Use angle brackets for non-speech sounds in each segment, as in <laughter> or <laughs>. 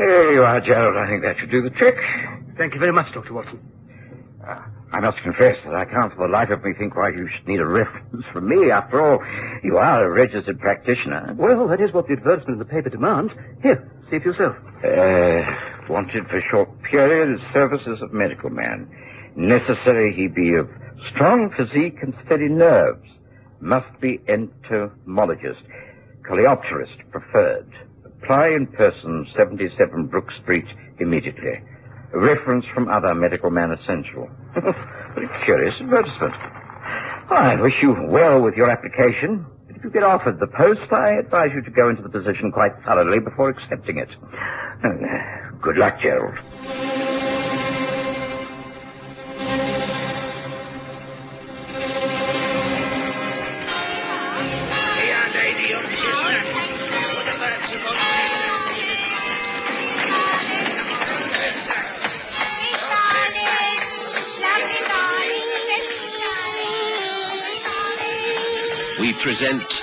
There you are, Gerald. I think that should do the trick. Thank you very much, Dr. Watson. Uh, I must confess that I can't for the life of me think why you should need a reference from me. After all, you are a registered practitioner. Well, that is what the advertisement in the paper demands. Here, see for yourself. Uh, wanted for short period services of medical man. Necessary he be of strong physique and steady nerves. Must be entomologist. Coleopterist preferred. Apply in person, 77 Brook Street, immediately. Reference from other medical man essential. <laughs> Curious advertisement. I wish you well with your application. But if you get offered the post, I advise you to go into the position quite thoroughly before accepting it. Uh, good luck, Gerald. Present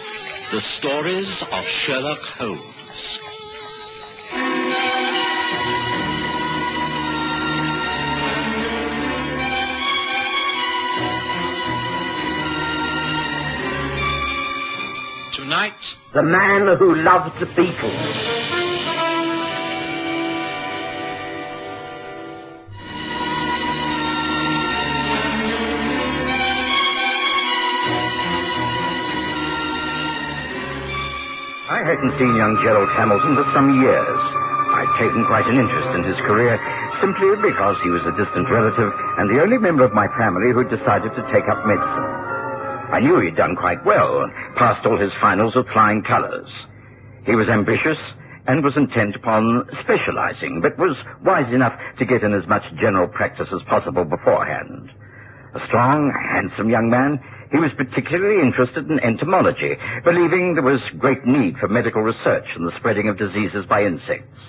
the stories of Sherlock Holmes. Tonight, The man who loved the Beetles. Hadn't seen young Gerald Hamilton for some years. I'd taken quite an interest in his career simply because he was a distant relative and the only member of my family who'd decided to take up medicine. I knew he'd done quite well, passed all his finals with flying colors. He was ambitious and was intent upon specializing, but was wise enough to get in as much general practice as possible beforehand. A strong, handsome young man, he was particularly interested in entomology, believing there was great need for medical research and the spreading of diseases by insects.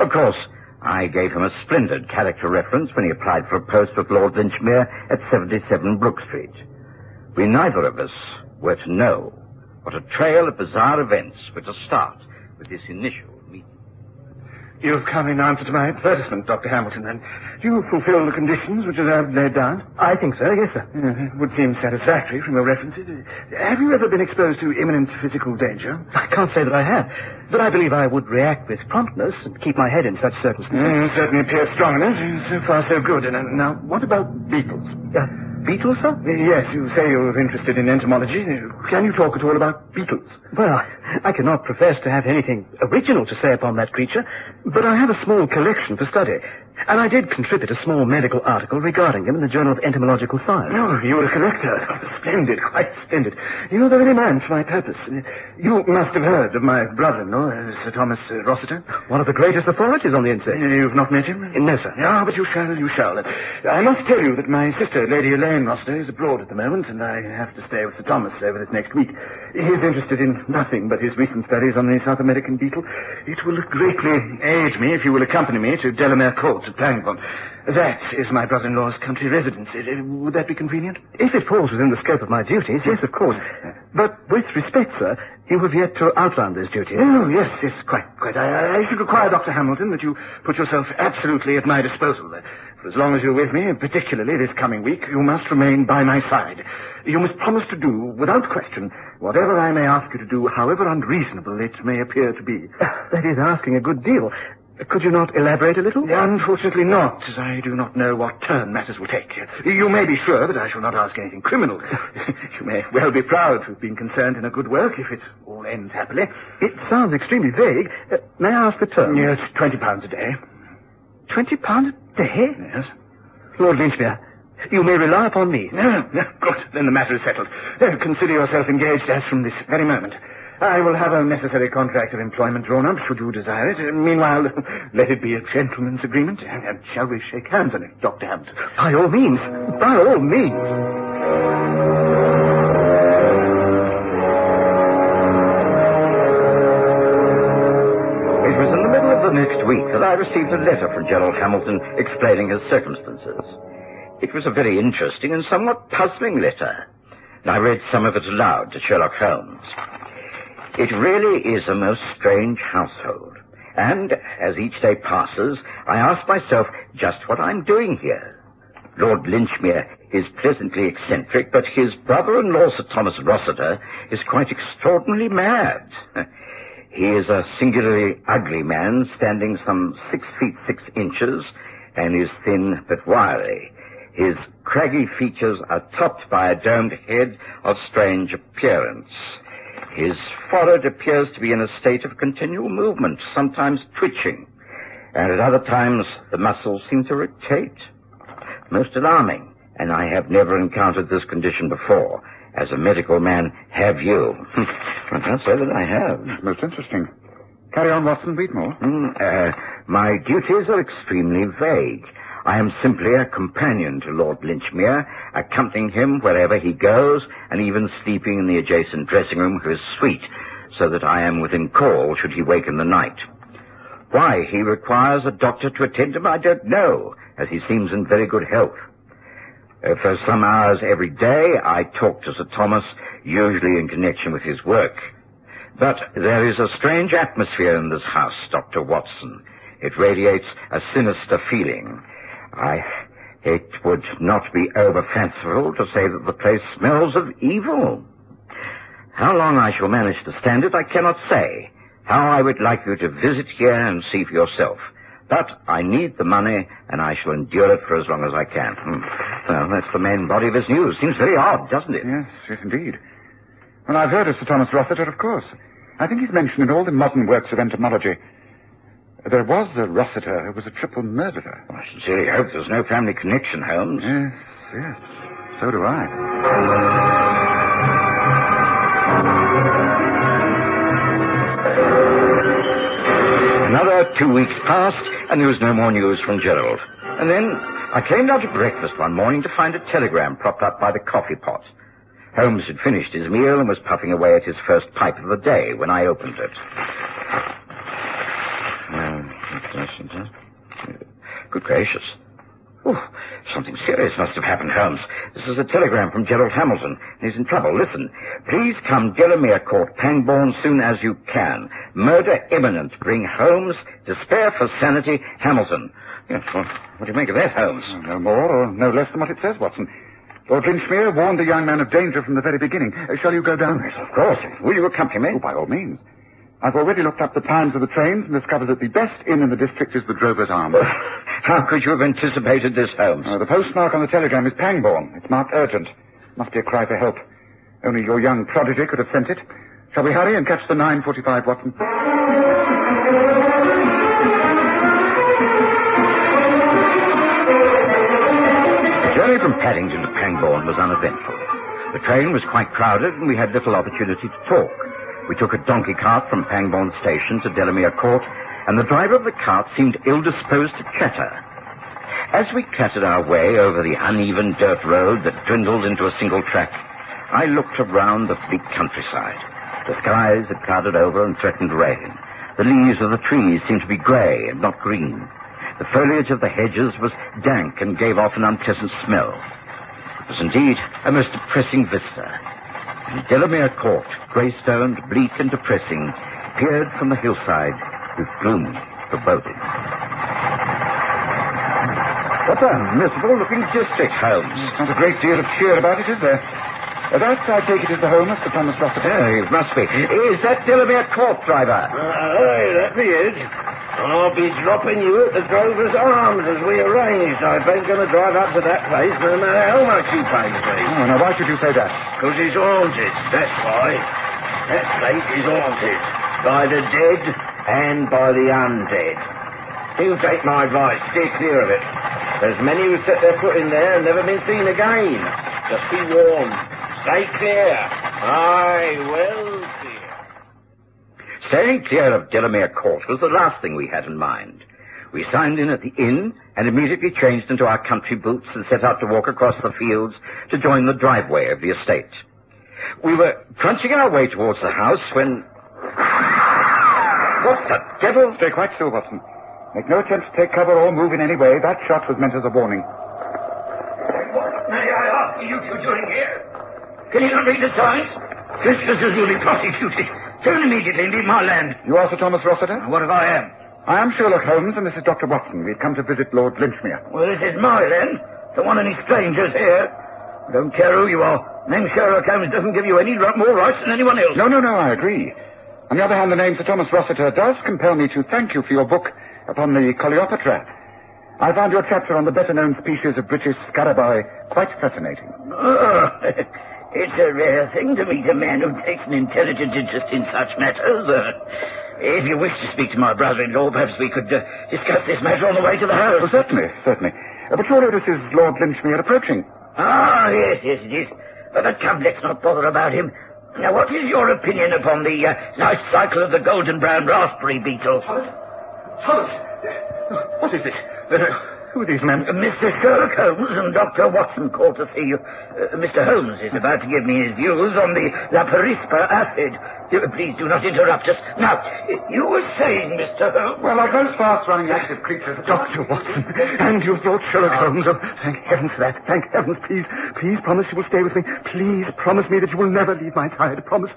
Of course, I gave him a splendid character reference when he applied for a post with Lord Linchmere at 77 Brook Street. We neither of us were to know what a trail of bizarre events were to start with this initial. You've come in answer to my advertisement, Dr. Hamilton, and you fulfill the conditions which I've laid down? I think so, yes, sir. it would seem satisfactory from your references. Have you ever been exposed to imminent physical danger? I can't say that I have, but I believe I would react with promptness and keep my head in such circumstances. Mm, certainly appears strong enough. So far, so good. And uh, now, what about beetles? Uh, beetles, sir? Yes, you say you're interested in entomology. Can you talk at all about beetles? Well, I cannot profess to have anything original to say upon that creature, but I have a small collection for study. And I did contribute a small medical article regarding him in the Journal of Entomological Science. Oh, you were a collector. Splendid, quite splendid. You're the very man for my purpose. You must have heard of my brother-in-law, uh, Sir Thomas uh, Rossiter. One of the greatest authorities on the insect. You've not met him? No, sir. Ah, but you shall, you shall. I must tell you that my sister, Lady Elaine Rossiter, is abroad at the moment, and I have to stay with Sir Thomas over this next week. He's interested in nothing but his recent studies on the South American beetle. It will greatly aid me if you will accompany me to Delamere Court Pangbourne. That is my brother-in-law's country residence. Would that be convenient? If it falls within the scope of my duties, yes, of course. But with respect, sir, you have yet to outline those duties. Oh, yes, yes, quite, quite. I, I should require, Dr. Hamilton, that you put yourself absolutely at my disposal. For as long as you're with me, particularly this coming week, you must remain by my side. You must promise to do, without question, whatever I may ask you to do, however unreasonable it may appear to be. That is asking a good deal. Could you not elaborate a little? Unfortunately not, as I do not know what turn matters will take. You may be sure that I shall not ask anything criminal. <laughs> you may well be proud to have been concerned in a good work if it all ends happily. It sounds extremely vague. Uh, may I ask the term? Yes, twenty pounds a day. Twenty pounds a day? Yes. Lord Linchmere, you may rely upon me. No, no, good. Then the matter is settled. Uh, consider yourself engaged as from this very moment. I will have a necessary contract of employment drawn up, should you desire it. Meanwhile, <laughs> let it be a gentleman's agreement. And, shall we shake hands on it, Dr. Hampton? By all means. By all means. It was in the middle of the next week that I received a letter from Gerald Hamilton explaining his circumstances. It was a very interesting and somewhat puzzling letter. And I read some of it aloud to Sherlock Holmes. It really is a most strange household. And as each day passes, I ask myself just what I'm doing here. Lord Linchmere is pleasantly eccentric, but his brother-in-law, Sir Thomas Rossiter, is quite extraordinarily mad. <laughs> He is a singularly ugly man, standing some six feet six inches, and is thin but wiry. His craggy features are topped by a domed head of strange appearance. His forehead appears to be in a state of continual movement, sometimes twitching, and at other times the muscles seem to rotate. Most alarming, and I have never encountered this condition before. As a medical man, have you? <laughs> I can't say that I have. Most interesting. Carry on, Watson. Read more. Mm, uh, my duties are extremely vague. I am simply a companion to Lord Linchmere, accompanying him wherever he goes, and even sleeping in the adjacent dressing room of his suite, so that I am within call should he wake in the night. Why he requires a doctor to attend him, I don't know, as he seems in very good health. Uh, for some hours every day, I talk to Sir Thomas, usually in connection with his work. But there is a strange atmosphere in this house, Dr. Watson. It radiates a sinister feeling. I, it would not be over fanciful to say that the place smells of evil. How long I shall manage to stand it, I cannot say. How I would like you to visit here and see for yourself. But I need the money, and I shall endure it for as long as I can. Hmm. Well, that's the main body of his news. Seems very odd, doesn't it? Yes, yes, indeed. Well, I've heard of Sir Thomas Rossiter, of course. I think he's mentioned in all the modern works of entomology. There was a Rossiter who was a triple murderer. I sincerely hope there's no family connection, Holmes. Yes, yes. So do I. Another two weeks passed, and there was no more news from Gerald. And then I came down to breakfast one morning to find a telegram propped up by the coffee pot. Holmes had finished his meal and was puffing away at his first pipe of the day when I opened it. Uh, Good gracious. Oh, something serious must have happened, Holmes. This is a telegram from Gerald Hamilton. He's in trouble. Listen. Please come Delamere Court, Pangbourne, soon as you can. Murder imminent. Bring Holmes. Despair for sanity. Hamilton. Yes, well, what do you make of that, Holmes? No more or no less than what it says, Watson. Lord Linchmere warned the young man of danger from the very beginning. Uh, shall you go down? Yes, of course. Will you accompany me? Oh, by all means. I've already looked up the times of the trains and discovered that the best inn in the district is the Drover's Arms. <laughs> How could you have anticipated this, Holmes? Uh, the postmark on the telegram is Pangbourne. It's marked urgent. Must be a cry for help. Only your young prodigy could have sent it. Shall we hurry and catch the 9.45, Watson? The journey from Paddington to Pangbourne was uneventful. The train was quite crowded, and we had little opportunity to talk. We took a donkey cart from Pangbourne Station to Delamere Court, and the driver of the cart seemed ill-disposed to chatter. As we clattered our way over the uneven dirt road that dwindled into a single track, I looked around the bleak countryside. The skies had clouded over and threatened rain. The leaves of the trees seemed to be grey and not green. The foliage of the hedges was dank and gave off an unpleasant smell. It was indeed a most depressing vista. And Delamere Court, grey-stoned, bleak and depressing, peered from the hillside with gloomy foreboding. What a miserable-looking district, Holmes. Not a great deal of cheer about it, is there? Uh, that, I take it, is the home of Sir Thomas Rossiter. Yeah, it must be. Is that Delamere Court, driver? Aye, that me is. I'll be dropping you at the Grover's Arms as we arranged. I ain't going to drive up to that place no matter how much you pay me. Oh, now, why should you say that? Because it's haunted, that's why. That place is haunted. By the dead and by the undead. You take my advice, steer clear of it. There's many who set their foot in there and never been seen again. Just be warned. Stay clear. Aye, well clear. Staying clear of Delamere Court was the last thing we had in mind. We signed in at the inn and immediately changed into our country boots and set out to walk across the fields to join the driveway of the estate. We were crunching our way towards the house when... What the devil? Stay quite still, Watson. Make no attempt to take cover or move in any way. That shot was meant as a warning. What may I ask you two doing here? Can you not read the signs? Trespassers will be prosecuted. Turn immediately and leave my land. You are Sir Thomas Rossiter? What if I am? I am Sherlock Holmes, and this is Dr. Watson. We've come to visit Lord Linchmere. Well, this is my land. Don't want any strangers here. Don't care who you are. Name Sherlock Holmes doesn't give you any more rights than anyone else. No, no, no, I agree. On the other hand, the name Sir Thomas Rossiter does compel me to thank you for your book upon the Coleoptera. I found your chapter on the better-known species of British scarabaei quite fascinating. Oh, <laughs> it's a rare thing to meet a man who takes an intelligent interest in such matters. Uh, if you wish to speak to my brother-in-law, perhaps we could uh, discuss this matter on the way to the house. Oh, certainly, certainly. Uh, but your notice is Lord Linchmere approaching. Ah, yes, yes, it is. But come, let's not bother about him. Now, what is your opinion upon the uh, nice cycle of the golden brown raspberry beetle? Thomas? Thomas? What is this? Who these men? Mr. Sherlock Holmes and Dr. Watson called to see you. Uh, Mr. Holmes is about to give me his views on the Laparispa acid. Uh, Please do not interrupt us. Now, you were saying, Mr. Holmes... Well, like most fast-running active creatures, Dr. Watson. And you brought Sherlock Holmes. Oh, thank heavens for that. Thank heavens. Please, please promise you will stay with me. Please promise me that you will never leave my side. Promise.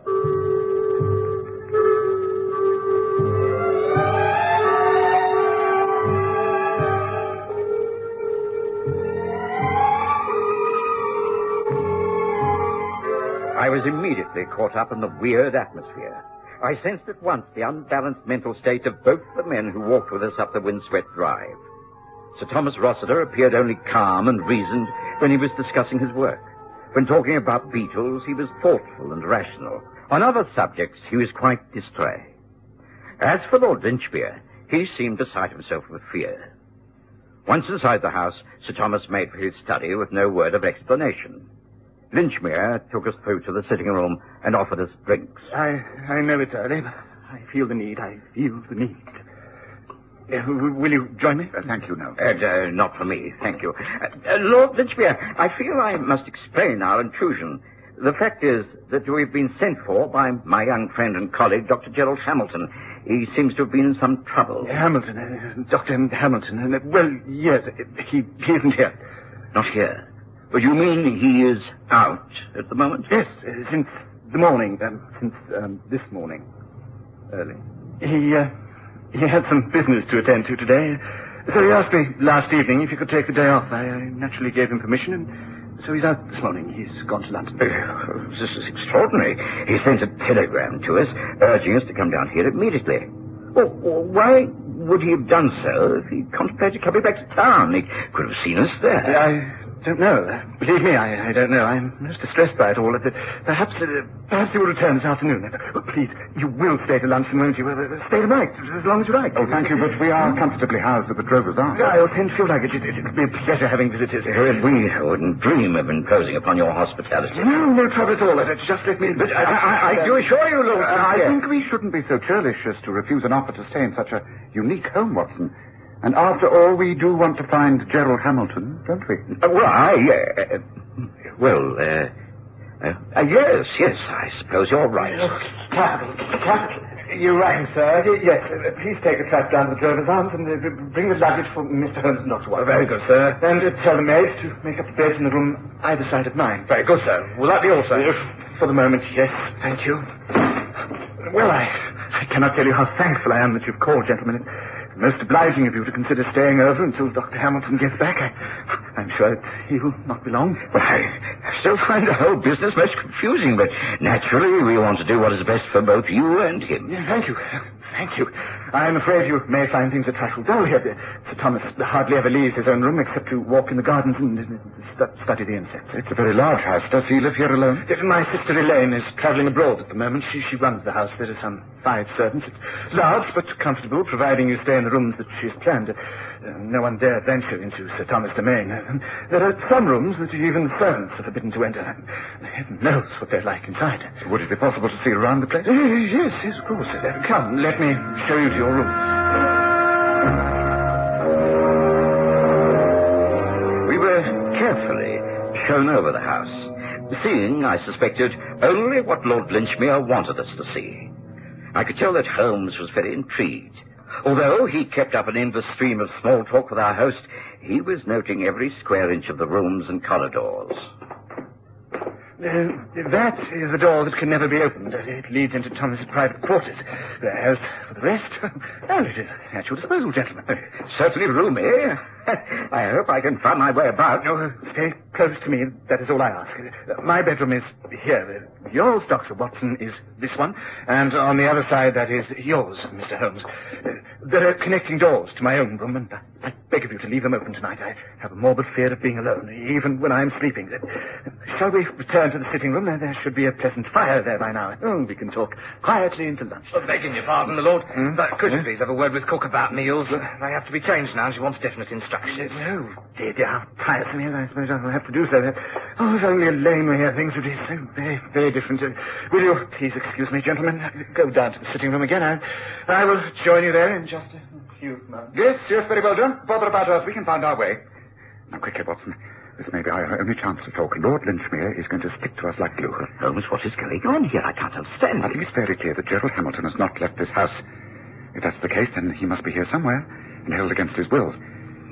I was immediately caught up in the weird atmosphere. I sensed at once the unbalanced mental state of both the men who walked with us up the windswept drive. Sir Thomas Rossiter appeared only calm and reasoned when he was discussing his work. When talking about beetles, he was thoughtful and rational. On other subjects, he was quite distrait. As for Lord Linchmere, he seemed beside himself with fear. Once inside the house, Sir Thomas made for his study with no word of explanation. Linchmere took us through to the sitting room and offered us drinks. I, I know it's early, but I feel the need. I feel the need. Uh, will you join me? Uh, thank you, no. Uh, uh, not for me, thank you. Uh, uh, Lord Linchmere, I feel I must explain our intrusion. The fact is that we've been sent for by my young friend and colleague, Dr. Gerald Hamilton. He seems to have been in some trouble. Hamilton, uh, Dr. Hamilton. Uh, well, yes, he, he isn't here. Not here. But you mean he is out at the moment? Yes, uh, since the morning, um, since um, this morning, early. He, uh, he had some business to attend to today, so he asked me last evening if he could take the day off. I, I naturally gave him permission, and so he's out this morning. He's gone to London. Uh, This is extraordinary. He sent a telegram to us, urging us to come down here immediately. Well, why would he have done so if he contemplated coming back to town? He could have seen us there. I don't know. Believe me, I, I don't know. I'm most distressed by it all. Uh, Perhaps, uh, perhaps you will return this afternoon. Uh, Please, you will stay to luncheon, won't you? Uh, Stay tonight, as long as you like. Oh, thank you, but we are comfortably housed at the Drovers Arms. I'll send your luggage. It, it, will be a pleasure having visitors. Uh, We wouldn't dream of imposing upon your hospitality. No, no trouble at all. Uh, Just let me... But I, I, I do assure you, Lord Uh, I think we shouldn't be so churlish as to refuse an offer to stay in such a unique home, Watson. And after all, we do want to find Gerald Hamilton, don't we? Uh, well, I, uh, well, uh, uh, uh, yes, yes, I suppose you're right. Capital, capital. You rang, sir. Y- Yes, uh, please take a trap down to the Drovers Arms and uh, bring the luggage for Mr. Holmes and Dr. Watson. very good, sir. And uh, tell the maid to make up the beds in the room either side of mine. Very good, sir. Will that be all, sir? for the moment, yes. Thank you. Well, I, I cannot tell you how thankful I am that you've called, gentlemen. Most obliging of you to consider staying over until Dr. Hamilton gets back. I, I'm sure he will not be long. Well, I still find the whole business most confusing, but naturally we want to do what is best for both you and him. Yeah, thank you. Thank you. I'm afraid you may find things a trifle dull here. Sir Thomas hardly ever leaves his own room except to walk in the gardens and stu- study the insects. It's a very large house. Does he live here alone? My sister Elaine is travelling abroad at the moment. She, she runs the house. There are some five servants. It's large but comfortable, providing you stay in the rooms that she has planned. Uh, no one dare venture into Sir Thomas' domain. There are some rooms that even servants are forbidden to enter. Heaven knows what they're like inside. Would it be possible to see around the place? Uh, yes, yes, of course. Uh, come, let me show you to your room. We were carefully shown over the house, seeing, I suspected, only what Lord Linchmere wanted us to see. I could tell that Holmes was very intrigued. Although he kept up an endless stream of small talk with our host, he was noting every square inch of the rooms and corridors. Uh, that is a door that can never be opened. It leads into Thomas's private quarters. As for the rest, <laughs> well, it is at your disposal, gentlemen. Certainly roomy. <laughs> I hope I can find my way about. No, uh, stay close to me. That is all I ask. My bedroom is here. Yours, Dr. Watson, is this one. And on the other side, that is yours, Mr. Holmes. There are connecting doors to my own room, and I- I beg of you to leave them open tonight. I have a morbid fear of being alone, even when I'm sleeping. Uh, Shall we return to the sitting room? There- There should be a pleasant fire there by now. Oh, we can talk quietly into lunch. Oh, begging your pardon, my lord. Hmm? But could you Yeah? please have a word with cook about meals? They have to be changed now. She wants definite instructions. Oh, dear, dear, how tiresome it is. I suppose I'll have to do so. Oh, if only Elaine were here, things would be so very, very different. Will you please excuse me, gentlemen? Go down to the sitting room again. I, I will join you there in just a few moments. Yes, yes, very well done. Bother about us. We can find our way. Now, quickly, Watson. This may be our only chance to talk. Lord Linchmere is going to stick to us like glue. Holmes, what is going on here? I can't understand. I think it's fairly clear that Gerald Hamilton has not left this house. If that's the case, then he must be here somewhere and held against his will.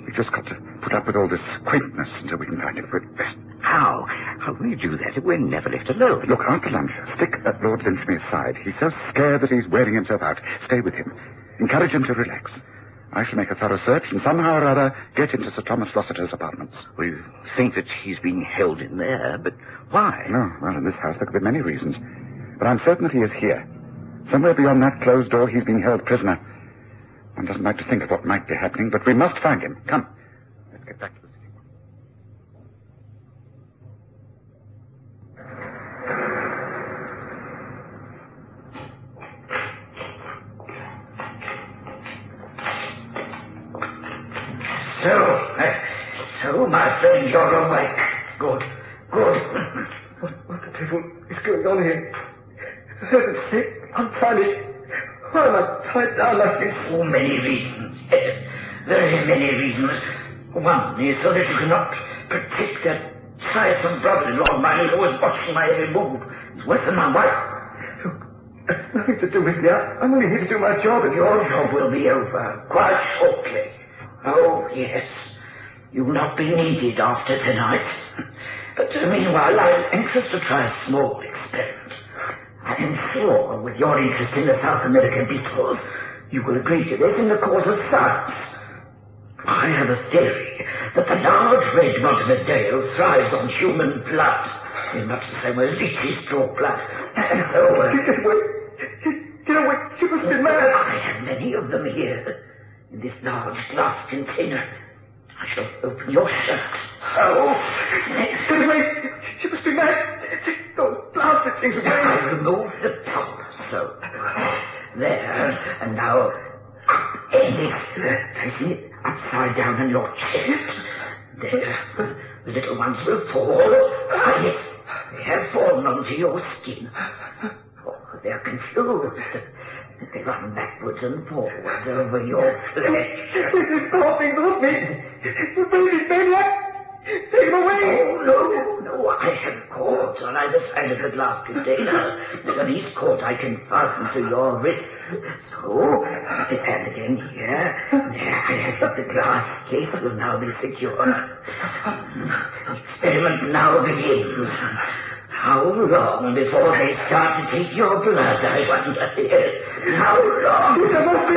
We've just got to put up with all this quaintness until we can find him. But uh, How? How will you do that? We're never left alone. look, after lunch, stick at Lord Linchmere's side. He's so scared that he's wearing himself out. Stay with him. Encourage him to relax. I shall make a thorough search and somehow or other get into Sir Thomas Rossiter's apartments. We think that he's being held in there, but why? No, well, in this house there could be many reasons. But I'm certain that he is here. Somewhere beyond that closed door, he's being held prisoner. One doesn't like to think of what might be happening, but we must find him. Come. Let's get back to the city. So, uh, so, my friend, you're awake. Good, good. What, what the devil is going on here? For heaven's sake, I'm punished. Why am I down like this? For many reasons, yes. Very many reasons. One is so that you cannot protect that tiresome brother-in-law of mine who's always watching my every move. He's worse than my wife. That's nothing to do with me. I'm only here to do my job. And Your job will be over quite shortly. Oh, yes. You'll not be needed after tonight. But meanwhile, I'm anxious to try a small experiment. I am sure, with your interest in the South American beetles, you will agree to this in the cause of science. I have a theory that the large red montevideo thrives on human blood, in much the same way as leeches draw blood. And so, uh, Get away. Get, away. You must be mad. I have many of them here, in this large glass container. I shall open your shirt. So, Get away. You must be mad. Take those blasted things away. I remove the top, so. There, and now, up in it, placing it upside down on your chest. There, the little ones will fall. Ah, yes, they have fallen onto your skin. Oh, they're confused. They run backwards and forwards over your flesh. This is coughing off me. You baby maniac. Take him away. Oh, no, no, I have cords on either side of the glass container. On each cord I can fasten to your wrist. So, and again here. There, I have the glass case will now be secure. The experiment now begins. How long before they start to take your blood, I wonder? Yes. How long? There must be.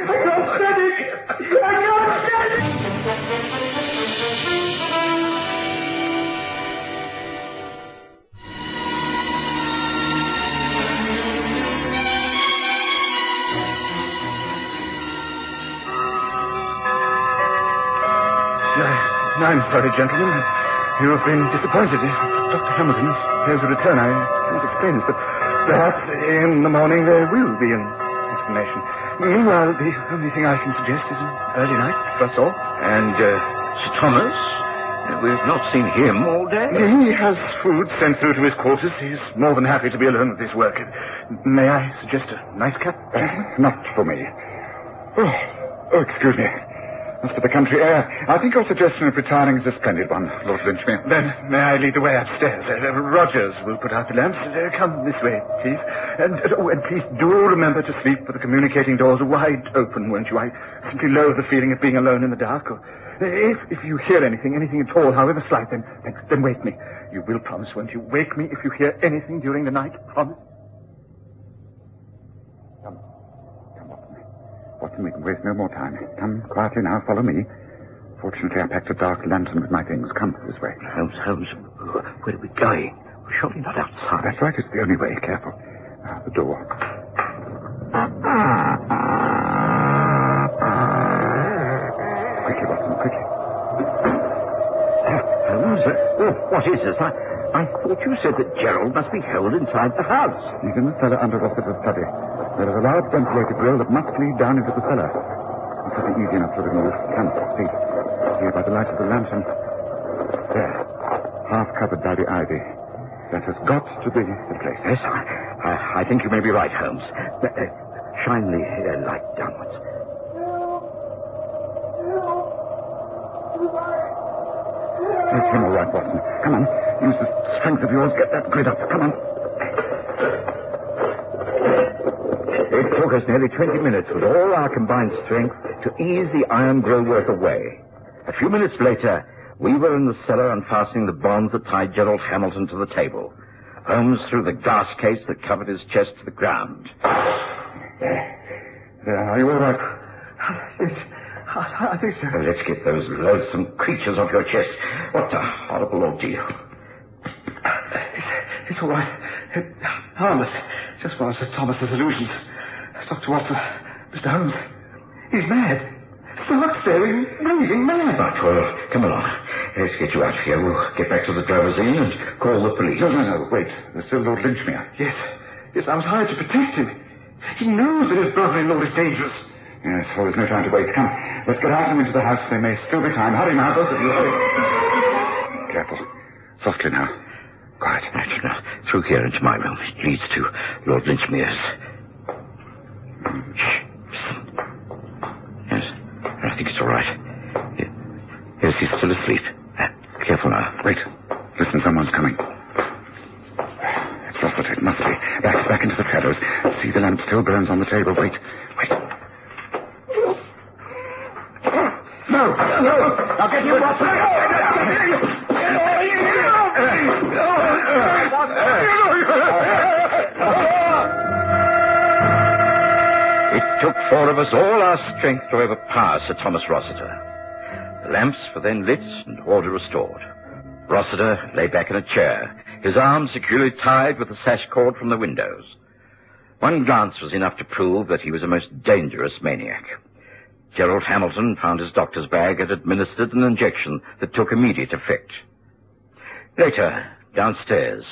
I can't stand it. I can't stand it. No, I'm sorry, gentlemen. You have been disappointed. Dr. Hamilton has to return. I cannot explain this, but perhaps in the morning there will be an explanation. Meanwhile, the only thing I can suggest is an early night us all. And, uh, Sir Thomas? Uh, We've not seen him all day. He has food sent through to his quarters. He's more than happy to be alone with his work. May I suggest a nice cup? Uh, not for me. Oh, oh, excuse me. As for the country air, I think your suggestion of retiring is a splendid one, Lord Linchmere. Then may I lead the way upstairs? Uh, uh, Rogers will put out the lamps. Uh, come this way, please. And, uh, oh, and please do remember to sleep with the communicating doors wide open, won't you? I simply loathe the feeling of being alone in the dark. Or If, if you hear anything, anything at all, however slight, then, then, then wake me. You will promise, won't you? Wake me if you hear anything during the night. Promise. Come. Come, Watson. Watson, we can waste no more time. Come quietly now. Follow me. Fortunately, I packed a dark lantern with my things. Come this way. Holmes, Holmes, where are we going? We're surely not outside. That's right. It's the only way. Careful. Now, the door. Quickly, Watson, quickly. Holmes, uh, oh, what is this? I, I thought you said that Gerald must be held inside the house. He's in the cellar under Rossiter's study. There is a large ventilated grill that must lead down into the cellar. It should be easy enough to remove. Come, see. Here, by the light of the lantern. There. Half covered by the ivy. That has got to be the place. Yes, I, I, I think you may be right, Holmes. Uh, uh, shine the uh, light downwards. That's him, all right, Watson. Come on. Use the strength of yours. Get that grid up. Come on. It took us nearly 20 minutes with all our combined strength to ease the iron grill work away. A few minutes later, we were in the cellar unfastening the bonds that tied Gerald Hamilton to the table. Holmes threw the glass case that covered his chest to the ground. There, are you all right? Yes, I, I think so. Well, let's get those loathsome creatures off your chest. What a horrible ordeal. It's, it's all right. It, harmless. Just one of Sir Thomas's illusions. Dr. Watson, Mr. Holmes, he's mad. Stark staring, raving mad. Right, well, come along. Let's get you out of here. We'll get back to the driver's inn and call the police. No, no, no. Wait. There's still Lord Linchmere. Yes, yes, I was hired to protect him. He knows that his brother-in-law is dangerous. Yes, well, there's no time to wait. Come, let's get out and into the house. There may still be time. Hurry now, both of you. Hurry. <laughs> Careful. Softly now. Quiet. Right, now, through here into my room. It leads to Lord Linchmere's. Shh. Yes, I think it's all right. Yes, he's still asleep. Uh, careful now. Wait. Listen, someone's coming. It's Rossiter. It must be. Back, back into the shadows. See, the lamp still burns on the table. Wait. Wait. No, no. I'll get you, Watson. It took four of us all our strength to overpower Sir Thomas Rossiter. The lamps were then lit and order restored. Rossiter lay back in a chair, his arms securely tied with the sash cord from the windows. One glance was enough to prove that he was a most dangerous maniac. Gerald Hamilton found his doctor's bag and administered an injection that took immediate effect. Later, downstairs,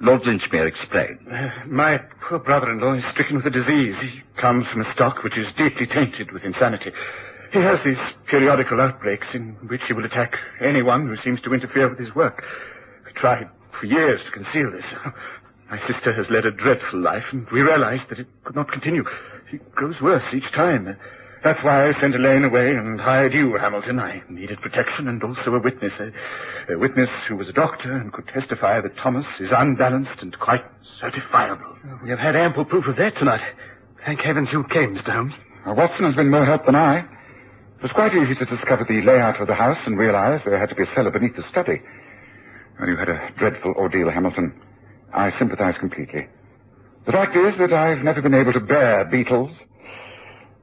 Lord Linchmere explained. Uh, my poor brother-in-law is stricken with a disease. He comes from a stock which is deeply tainted with insanity. He has these periodical outbreaks in which he will attack anyone who seems to interfere with his work. We tried for years to conceal this. <laughs> My sister has led a dreadful life, and we realized that it could not continue. He grows worse each time. That's why I sent Elaine away and hired you, Hamilton. I needed protection and also a witness. A, a witness who was a doctor and could testify that Thomas is unbalanced and quite certifiable. Uh, we have had ample proof of that tonight. Thank heavens you came, Mr. Holmes. Now, Watson has been more help than I. It was quite easy to discover the layout of the house and realize there had to be a cellar beneath the study. Well, you had a dreadful ordeal, Hamilton. I sympathize completely. The fact is that I've never been able to bear beetles.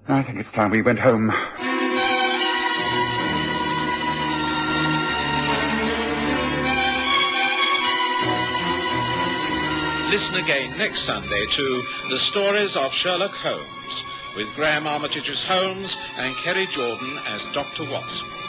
I think it's time we went home. Listen again next Sunday to The Stories of Sherlock Holmes with Graham Armitage's Holmes and Kerry Jordan as Dr. Watson.